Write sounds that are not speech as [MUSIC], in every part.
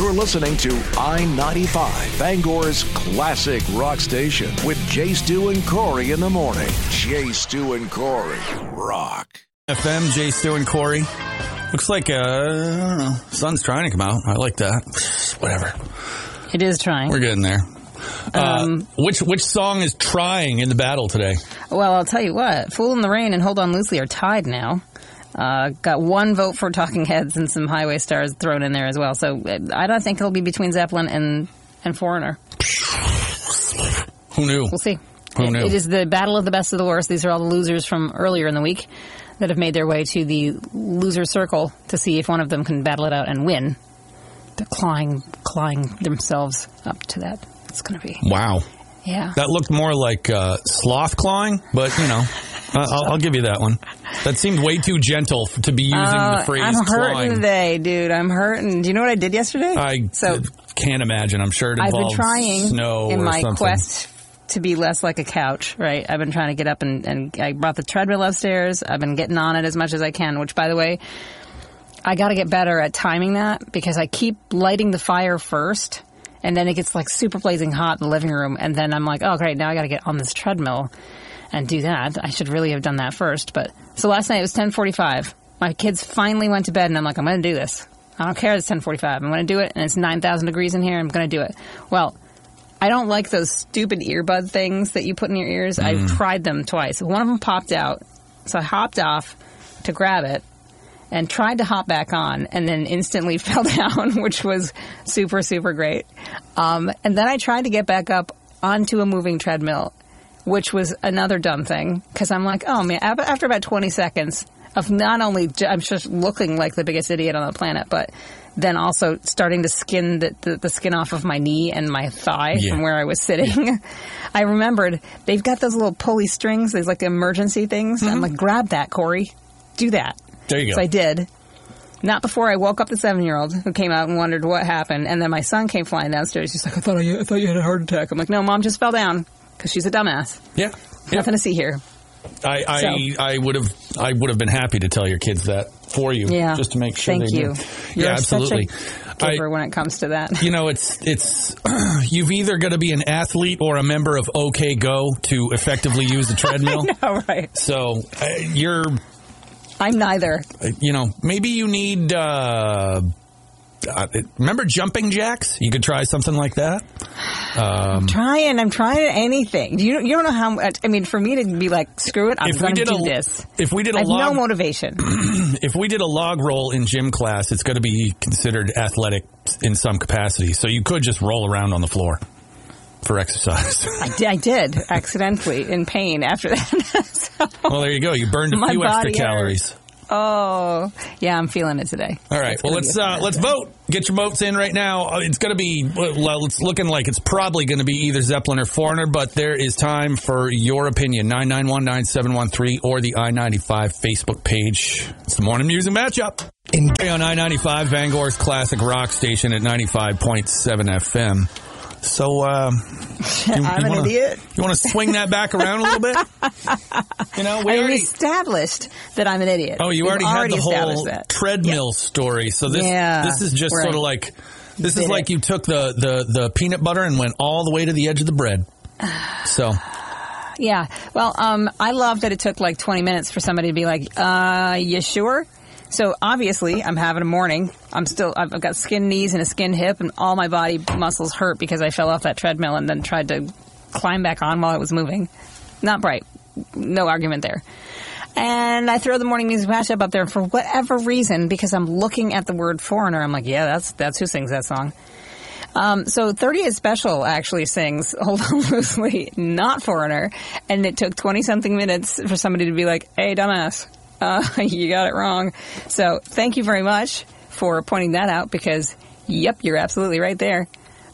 You're listening to I 95, Bangor's classic rock station with Jay Stu and Corey in the morning. Jay Stu and Corey rock. FM, Jay Stu and Corey. Looks like uh, I don't know, sun's trying to come out. I like that. Whatever. It is trying. We're getting there. Um, uh, which which song is trying in the battle today? Well, I'll tell you what. Fool in the Rain and Hold On Loosely are tied now. Uh, got one vote for Talking Heads and some Highway Stars thrown in there as well. So uh, I don't think it'll be between Zeppelin and, and Foreigner. Who knew? We'll see. Who knew? it is the battle of the best of the worst. These are all the losers from earlier in the week that have made their way to the loser circle to see if one of them can battle it out and win. They're clawing, clawing themselves up to that. It's going to be. Wow. Yeah. That looked more like uh, sloth clawing, but you know, I- I'll, I'll give you that one. That seemed way too gentle f- to be using Uh, the phrase I'm hurting clawing. today, dude. I'm hurting. Do you know what I did yesterday? I so can't imagine. I'm sure it I've been trying snow in my something. quest to be less like a couch, right? I've been trying to get up and, and I brought the treadmill upstairs. I've been getting on it as much as I can, which by the way, I got to get better at timing that because I keep lighting the fire first and then it gets like super blazing hot in the living room and then I'm like, oh great, now I got to get on this treadmill and do that. I should really have done that first. But so last night it was 10:45. My kids finally went to bed and I'm like, I'm going to do this. I don't care it's 10:45. I'm going to do it and it's 9,000 degrees in here. I'm going to do it. Well, I don't like those stupid earbud things that you put in your ears. I've tried them twice. One of them popped out. So I hopped off to grab it and tried to hop back on and then instantly [LAUGHS] fell down, which was super, super great. Um, and then I tried to get back up onto a moving treadmill, which was another dumb thing because I'm like, oh man, after about 20 seconds of not only I'm just looking like the biggest idiot on the planet, but then also starting to skin the, the, the skin off of my knee and my thigh Yeah. from where I was sitting. [LAUGHS] I remembered they've got those little pulley strings, these like emergency things. I'm mm-hmm. like, grab that, Corey. Do that. There you go. So I did. Not before I woke up the seven year old who came out and wondered what happened. And then my son came flying downstairs. He's like, I thought, I, I thought you had a heart attack. I'm like, no, mom just fell down because she's a dumbass. yeah. Yeah. Nothing to see here. I, I, So- I would have I would have been happy to tell your kids that for you, Yeah. just to make sure. Thank they you. You're yeah, absolutely. Such a giver I, when it comes to that. you know, it's it's [CLEARS THROAT] you've either got to be an athlete or a member of OK Go to effectively use the [LAUGHS] treadmill. All right. So uh, you're, I'm neither. uh, you know, maybe you need. Uh, uh, remember jumping jacks? You could try something like that. i'm Trying. I'm trying anything. You, you don't know how much. I mean, for me to be like, screw it, I'm going to do a- this. if we did a I have log- no motivation. [CLEARS THROAT] if we did a log roll in gym class, it's going to be considered athletic in some capacity. So you could just roll around on the floor for exercise. I did, I did [LAUGHS] accidentally in pain after that. [LAUGHS] so, well, there you go. You burned a few extra calories. Oh, yeah, I'm feeling it today. All right. It's Well, let's uh, let's vote. Get your votes in right now. Uh, It's going to be well. It's looking like it's probably going to be either Zeppelin or Foreigner, but there is time for your opinion. Nine nine one nine seven one three or the I ninety five Facebook page. It's the morning music matchup. In on I ninety five, Bangor's classic rock station at ninety five point seven FM. So, uh, [LAUGHS] you, I'm an wanna, idiot. You want to swing that back around a little bit? [LAUGHS] You know, we I already. established that I'm an idiot. Oh, you We've already, had the whole that. treadmill story. So this Yeah, this is just right. sort of like this is like it. you took the, the the peanut butter and went all the way to the edge of the bread. [SIGHS] So Yeah. Well, um, I love that it took like 20 minutes for somebody to be like, uh, you sure? So obviously, I'm having a morning. I'm still, I've got skin knees and a skin hip, and all my body muscles hurt because I fell off that treadmill and then tried to climb back on while it was moving. Not bright. No argument there. And I throw the morning music mashup up there for whatever reason because I'm looking at the word foreigner. I'm like, yeah, that's that's who sings that song. Um, so 38 Special actually sings [LAUGHS] Hold On Loosely, not Foreigner, and it took 20 something minutes for somebody to be like, hey, dumbass, uh, [LAUGHS] you got it wrong. So thank you very much for pointing that out because, yep, you're absolutely right there.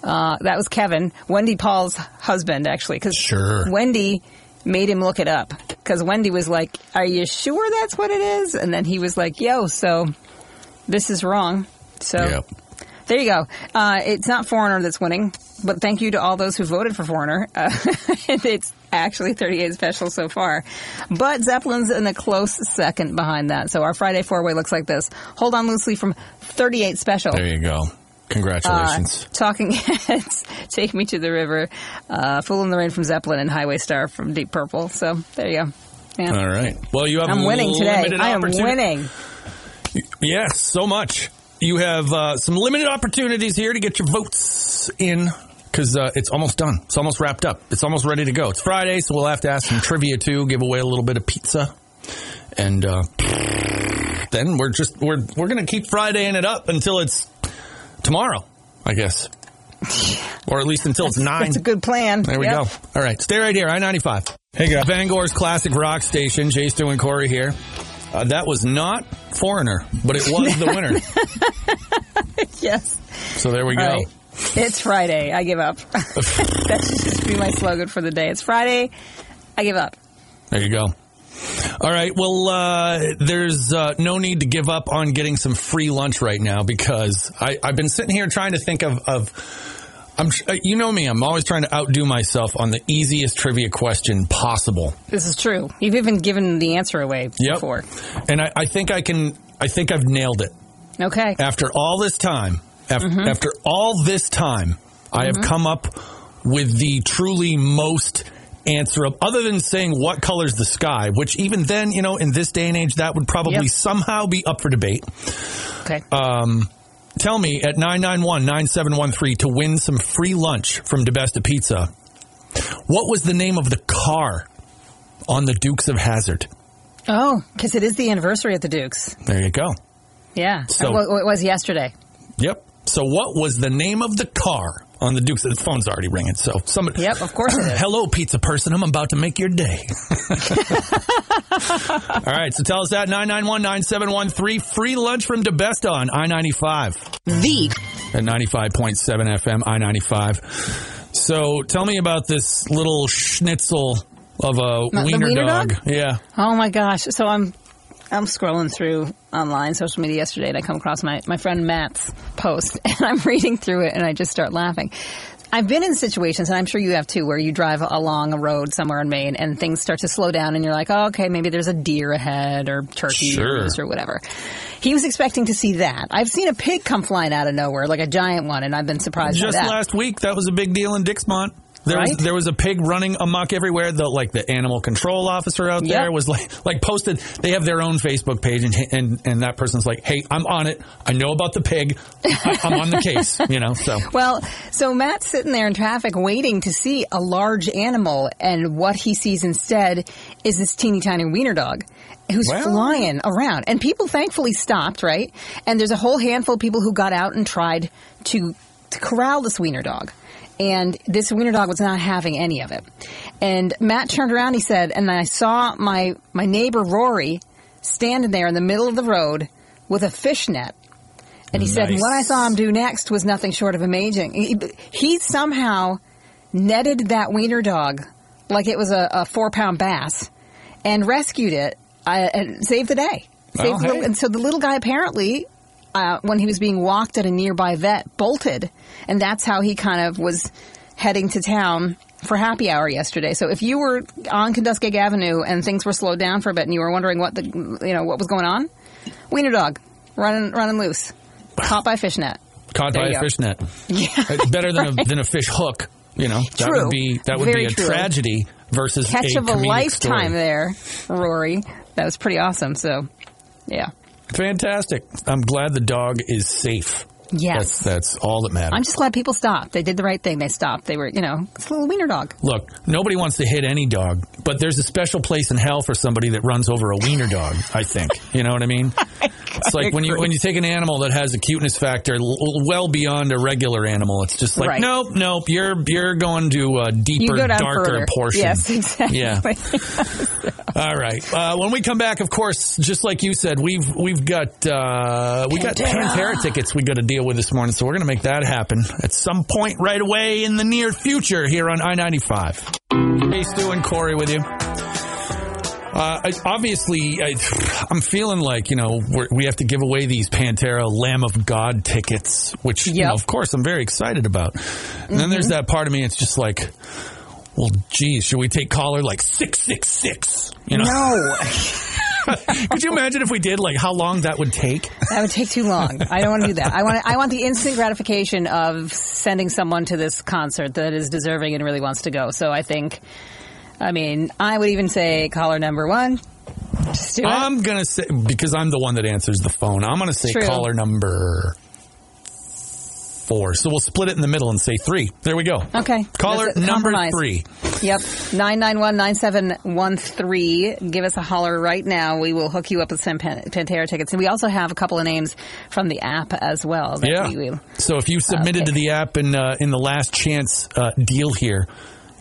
Uh, that was Kevin, Wendy Paul's husband, actually, because Sure. Wendy made him look it up because Wendy was like, "Are you sure that's what it is?" And then he was like, "Yo, so this is wrong." So Yep. there you go. Uh, it's not Foreigner that's winning, but thank you to all those who voted for Foreigner. Uh, [LAUGHS] it's actually 38 special so far. But Zeppelin's in a close second behind that. So our Friday four way looks like this. Hold on loosely from 38 special. there you go. Congratulations. Uh, Talking [LAUGHS] Heads, Take Me to the River, uh, Fool in the Rain from Zeppelin, and Highway Star from Deep Purple. So there you go. Yeah. All right. Well, you have I'm winning today. I am winning. Yes, so much. You have uh, some limited opportunities here to get your votes in because uh, it's almost done. It's almost wrapped up. It's almost ready to go. It's Friday, so we'll have to ask some trivia too. Give away a little bit of pizza, and uh, [SNIFFS] then we're just we're we're gonna keep Fridaying it up until it's tomorrow, I guess, [LAUGHS] or at least until it's nine. That's a good plan. There we Yep. go. All right, stay right here. I ninety five. Hey guys, Bangor's classic rock station. Jay Stu and Corey here. Uh, that was not Foreigner, but it was the winner. [LAUGHS] Yes. So there we All go. It's Friday. I give up. [LAUGHS] that should just be my slogan for the day. It's Friday. I give up. There you go. All right. Well, uh, there's uh, no need to give up on getting some free lunch right now because I, I've been sitting here trying to think of. of I'm, uh, you know me. I'm always trying to outdo myself on the easiest trivia question possible. This is true. You've even given the answer away Yep. before. And I, I think I can. I think I've nailed it. Okay. after all this time, after, Mm-hmm. after all this time, I have come up with the truly most answer of, other than saying what color's the sky, which even then, you know, in this day and age, that would probably Yep. somehow be up for debate. Okay. Um, tell me at 991-9713 to win some free lunch from DeBesta Pizza. What was the name of the car on the Dukes of Hazzard? oh, because it is the anniversary of the Dukes. There you go. Yeah. So- it was yesterday. Yep. So what was the name of the car on the Dukes? The phone's already ringing. So somebody. Yep, of course it is. [CLEARS THROAT] Hello, pizza person. I'm about to make your day. [LAUGHS] All right. So tell us that 991-9713. Free lunch from DeBesta on I-95 The at 95.7 FM, I-95. So tell me about this little schnitzel of a wiener, wiener dog. dog? Yeah. Oh my gosh. So I'm I'm scrolling through online social media yesterday and I come across my, my friend Matt's post [LAUGHS] and I'm reading through it and I just start laughing. I've been in situations, and I'm sure you have too, where you drive along a road somewhere in Maine and things start to slow down and you're like, oh, okay, maybe there's a deer ahead or turkey Sure. or or whatever. He was expecting to see that. I've seen a pig come flying out of nowhere, like a giant one, and I've been surprised Just by that. last week, that was a big deal in Dixmont. There was there was a pig running amok everywhere. The like the animal control officer out there Yep. was like like posted. They have their own Facebook page, and and and that person's like, "Hey, I'm on it. I know about the pig. I, I'm on the case." [LAUGHS] You know, so Well, so Matt's sitting there in traffic waiting to see a large animal, and what he sees instead is this teeny tiny wiener dog who's Well- flying around. And people thankfully stopped, right? And there's a whole handful of people who got out and tried to, to corral this wiener dog. And this wiener dog was not having any of it. And Matt turned around, he said, and I saw my, my neighbor Rory standing there in the middle of the road with a fish net. And he said, Nice. what I saw him do next was nothing short of amazing. He, he somehow netted that wiener dog like it was a, a four pound bass and rescued it uh, and saved the day. Saved Oh, the little, and so the little guy apparently, uh, when he was being walked at a nearby vet, bolted. And that's how he kind of was heading to town for happy hour yesterday. So if you were on Kenduskeag Avenue and things were slowed down for a bit and you were wondering what the, you know, what was going on, wiener dog running, running loose. Caught by a fishnet. caught There by a go. fish net. [LAUGHS] Yeah. It's better than a than a fish hook. You know, that True. would be that would Very be a true. tragedy versus Catch a of a lifetime story. there, Rory. That was pretty awesome. So, yeah. Fantastic. I'm glad the dog is safe. Yes. That's that's all that matters. I'm just glad people stopped. They did the right thing. They stopped. They were, you know, it's a little wiener dog. Look, nobody wants to hit any dog, but there's a special place in hell for somebody that runs over a wiener dog. I think you know what I mean. [LAUGHS] It's like when you when you take an animal that has a cuteness factor l- well beyond a regular animal. It's just like Right. nope, nope. You're you're going to a deeper, darker further. portion. Yes, [LAUGHS] exactly. Yeah. [LAUGHS] All right. Uh, when we come back, of course, just like you said, we've we've got uh, we got. Pantera tickets we got to deal with this morning, so we're going to make that happen at some point right away in the near future here on I ninety five. Hey, Stu and Corey with you. Uh, I- obviously, I, I'm feeling like you know we're, we have to give away these Pantera Lamb of God tickets, which you know, of course I'm very excited about. And then there's that part of me. It's just like, well, geez, should we take caller like six six six? You know, No. [LAUGHS] [LAUGHS] Could you imagine if we did? Like how long that would take? That would take too long. I don't want to do that. I want I want the instant gratification of sending someone to this concert that is deserving and really wants to go. So I think, I mean, I would even say caller number one. Just do it. I'm gonna say because I'm the one that answers the phone. I'm gonna say True. caller number four. So we'll split it in the middle and say three. There we go. Okay. Caller number compromise. three. Yep. 991-9713. Give us a holler right now. We will hook you up with some Pan- Pantera tickets. And we also have a couple of names from the app as well. that Yeah. we So if you submitted Okay. to the app in uh, in the last chance uh, deal here.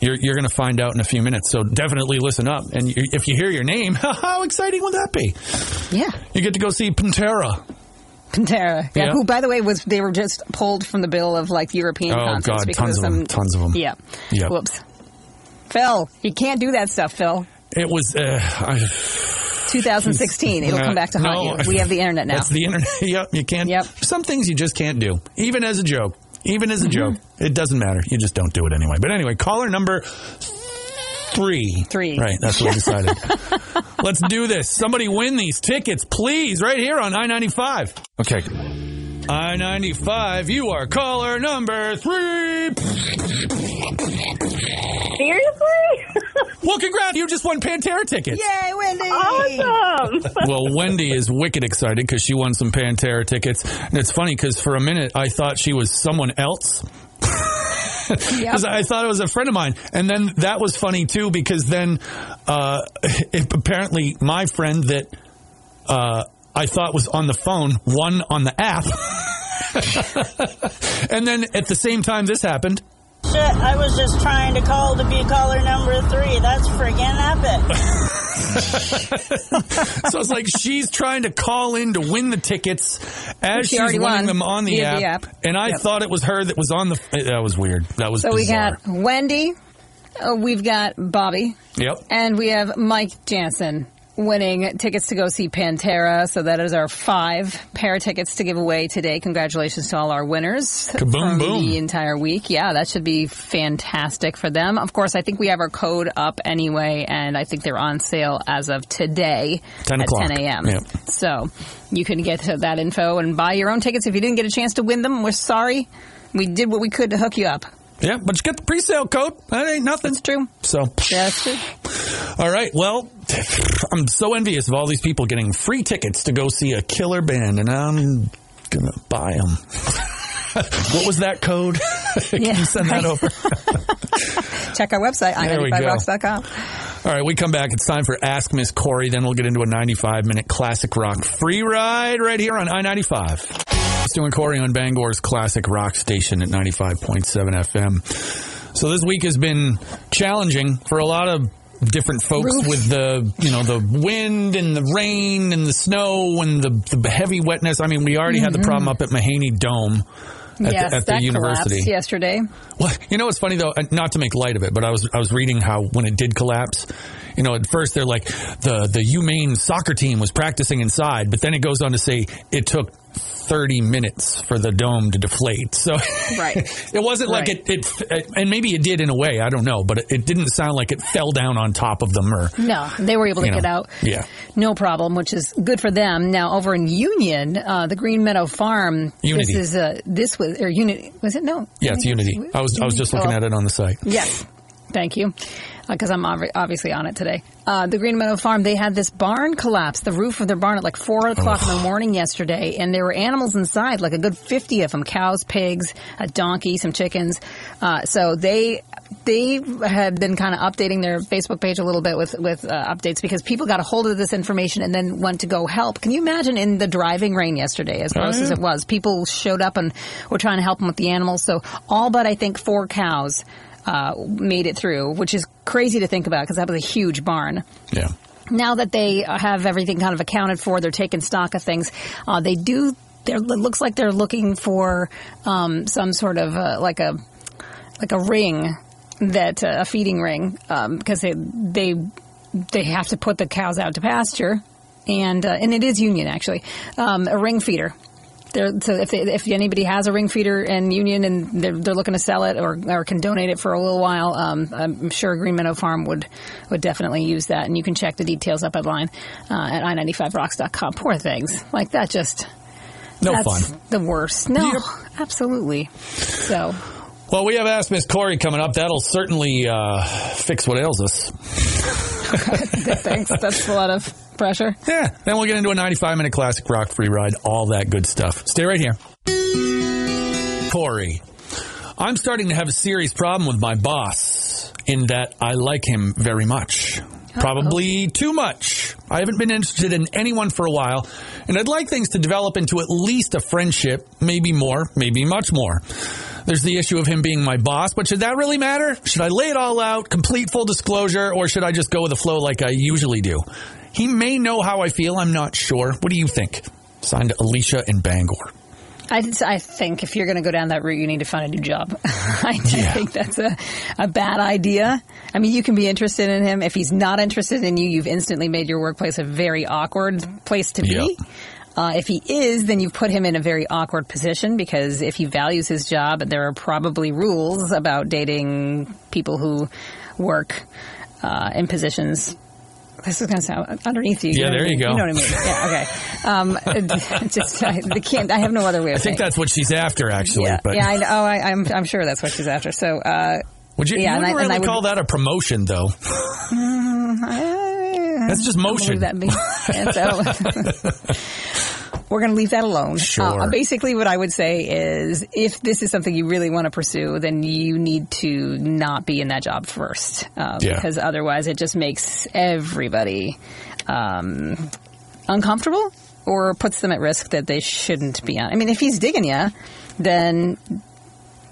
You're, you're going to find out in a few minutes, so definitely listen up. And you, if you hear your name, [LAUGHS] how exciting would that be? Yeah. You get to go see Pantera. Pantera. Yeah, Yeah. Who, by the way, was they were just pulled from the bill of like European Oh, concerts God, because tons of some them, tons of them. Yeah. Yep. Whoops. Phil, you can't do that stuff, Phil. It was. Uh, I, 2016. It'll Uh, come back to haunt no. you. We have the internet now. That's the internet. [LAUGHS] yep, you can't. Yep. Some things you just can't do, even as a joke. Even as a joke, it doesn't matter. You just don't do it anyway. But anyway, caller number three. Three. Right. That's what we [LAUGHS] decided. Let's do this. Somebody win these tickets, please, right here on I ninety five. Okay. I ninety five. You are caller number three. Seriously? [LAUGHS] Well, congrats! You just won Pantera tickets. Yay, Wendy! awesome. [LAUGHS] well, Wendy is wicked excited because she won some Pantera tickets. And it's funny because for a minute I thought she was someone else. Because [LAUGHS] I thought it was a friend of mine. And then that was funny too because then uh, [LAUGHS] it, apparently my friend that uh, I thought was on the phone won on the app. [LAUGHS] and then at the same time this happened, Shit, I was just trying to call to be caller number three. That's friggin' epic. [LAUGHS] so it's like she's trying to call in to win the tickets as She she's winning won them on the app, the app. and I Yep. thought it was her that was on the. That was weird. That was So we got Wendy, uh, we've got Bobby, Yep. and we have Mike Jansen winning tickets to go see Pantera. So that is our five pair of tickets to give away today. Congratulations to all our winners Kaboom, from boom. the entire week. Yeah, that should be fantastic for them. Of course, I think we have our code up anyway, and I think they're on sale as of today 10 at o'clock. 10 a.m. Yep. So you can get that info and buy your own tickets. If you didn't get a chance to win them, we're sorry. We did what we could to hook you up. Yeah, but you get the pre-sale code. That ain't nothing. That's true. So, that's true. all right. Well, I'm so envious of all these people getting free tickets to go see a killer band, and I'm gonna buy them. [LAUGHS] what was that code? [LAUGHS] Can Yeah, you send that right. over? [LAUGHS] Check our website, There we go. i95rocks.com. All right, we come back. It's time for Ask Miss Corey. Then we'll get into a 95 minute classic rock free ride right here on I 95. It's doing Corey on Bangor's classic rock station at 95.7 FM. So this week has been challenging for a lot of different folks Roof. with the you know the wind and the rain and the snow and the, the heavy wetness. I mean, we already had the mm-hmm. problem up at Mahaney Dome. At, yes, the, at the that university. collapsed yesterday. Well, you know what's funny though, not to make light of it, but I was I was reading how when it did collapse, you know, at first they're like the the UMaine soccer team was practicing inside, but then it goes on to say it took 30 minutes for the dome to deflate. So Right. [LAUGHS] it wasn't like Right. it, it and maybe it did in a way, I don't know, but it, it didn't sound like it fell down on top of them or No, they were able to know, get out. yeah. No problem, which is good for them. Now over in Union, uh, the Green Meadow Farm. Unity. This is uh, this was or Unity was it? No. yeah, it's Unity. I was I was just looking Oh. at it on the site. Yes. Thank you. Because I'm obvi- obviously on it today. Uh, the Green Meadow Farm, they had this barn collapse, the roof of their barn at like 4 o'clock in the morning yesterday, and there were animals inside, like a good 50 of them cows, pigs, a donkey, some chickens. Uh, so they. They had been kind of updating their Facebook page a little bit with with uh, updates because people got a hold of this information and then went to go help. Can you imagine in the driving rain yesterday, as gross as yeah. it was, people showed up and were trying to help them with the animals. So all but I think four cows uh, made it through, which is crazy to think about because that was a huge barn. Yeah. Now that they have everything kind of accounted for, they're taking stock of things. Uh, they do. They're, it looks like they're looking for um, some sort of uh, like a like a ring that uh, a feeding ring because they they they have to put the cows out to pasture, and uh, and it is union actually um, a ring feeder They're, so if, they, if anybody has a ring feeder in Union and they're, they're looking to sell it or, or can donate it for a little while, um, I'm sure Green Meadow Farm would would definitely use that. And you can check the details up online uh, at i95rocks.com. Poor things like that. Just No that's fun. The worst. No, Yep. absolutely. So Well, we have Ask Miss Corey coming up. That'll certainly uh, fix what ails us. [LAUGHS] thanks. That's a lot of pressure. Yeah. Then we'll get into a 95 minute classic rock free ride, all that good stuff. Stay right here. Corey, I'm starting to have a serious problem with my boss in that I like him very much. Probably too much. I haven't been interested in anyone for a while, and I'd like things to develop into at least a friendship, maybe more, maybe much more. There's the issue of him being my boss, but should that really matter? Should I lay it all out, complete full disclosure, or should I just go with the flow like I usually do? He may know how I feel, I'm not sure. What do you think? Signed Alicia in Bangor. I, I think if you're going to go down that route, you need to find a new job. [LAUGHS] I do Yeah. think that's a, a bad idea. I mean, you can be interested in him. If he's not interested in you, you've instantly made your workplace a very awkward place to be. Uh, if he is, then you've put him in a very awkward position because if he values his job, there are probably rules about dating people who work uh, in positions. This is going to sound underneath you. Yeah, know there you go. You know what I mean? Yeah, okay. Um, [LAUGHS] just I, the can't. I have no other way of I think that's what she's after, actually. Yeah, but yeah, I know. Oh, I, I'm, I'm sure that's what she's after. So, uh, would you, yeah, you and I- wouldn't and really I would- call that a promotion, though? [LAUGHS] that's just motion. That be. And so, [LAUGHS] we're going to leave that alone. Sure. Uh, basically, what I would say is, if this is something you really want to pursue, then you need to not be in that job first, um, Yeah. because otherwise, it just makes everybody um, uncomfortable or puts them at risk that they shouldn't be on. I mean, if he's digging you, then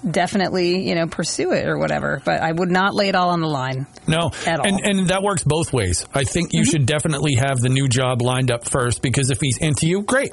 definitely, you know, pursue it or whatever. But I would not lay it all on the line. No, At all. and and that works both ways. I think Mm-hmm. you should definitely have the new job lined up first because if he's into you, great.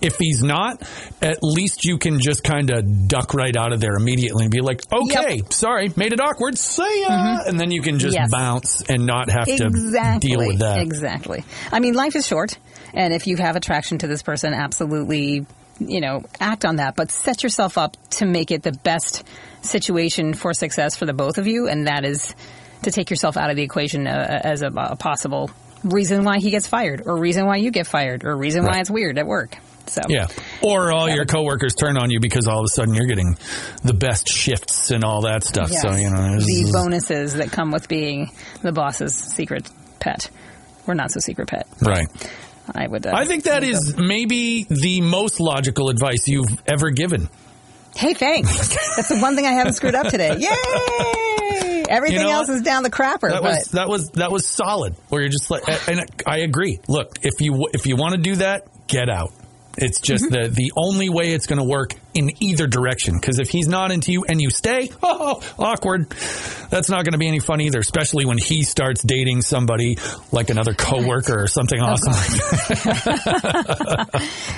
If he's not, at least you can just kind of duck right out of there immediately and be like, "Okay, sorry, made it awkward. See ya," and then you can just Mm-hmm. Yes. bounce and not have exactly. to deal with that. Exactly. I mean, life is short, and if you have attraction to this person, absolutely, you know, act on that. But set yourself up to make it the best situation for success for the both of you, and that is to take yourself out of the equation uh, as a, a possible reason why he gets fired, or reason why you get fired, or reason why it's weird at work. So Yeah. Or all your coworkers turn on you because all of a sudden you're getting the best shifts and all that stuff. So, you know, the bonuses that come with being the boss's secret pet, or not so secret pet. right. I would. Uh, I think that is is maybe the most logical advice you've ever given. Hey, thanks. That's the one thing I haven't screwed up today. [LAUGHS] Yay! Everything You know else what? is down the crapper. That was that was that was solid. Where you're just like, and I agree. Look, if you if you want to do that, get out. It's just Mm-hmm. the the only way it's going to work in either direction. Because if he's not into you and you stay, [LAUGHS] oh, awkward. That's not going to be any fun either. Especially when he starts dating somebody like another coworker or something Oh, [LAUGHS] awesome.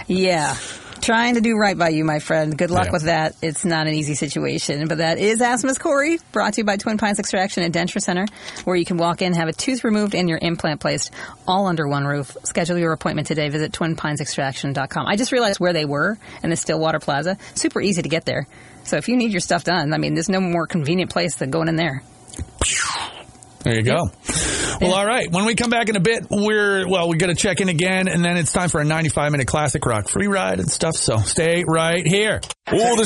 yeah. [LAUGHS] Trying to do right by you, my friend. Good luck Yeah. with that. It's not an easy situation, but that is Miss Corey, brought to you by Twin Pines Extraction and Denture Center, where you can walk in, have a tooth removed, and your implant placed all under one roof. Schedule your appointment today. Visit twinpinesextraction.com. I just realized where they were in the Stillwater Plaza. Super easy to get there. So if you need your stuff done, I mean, there's no more convenient place than going in there. There you go. Well, all right. When we come back in a bit, we're well, we got to check in again, and then it's time for a 95 minute classic rock free ride and stuff. So stay right here. Oh, this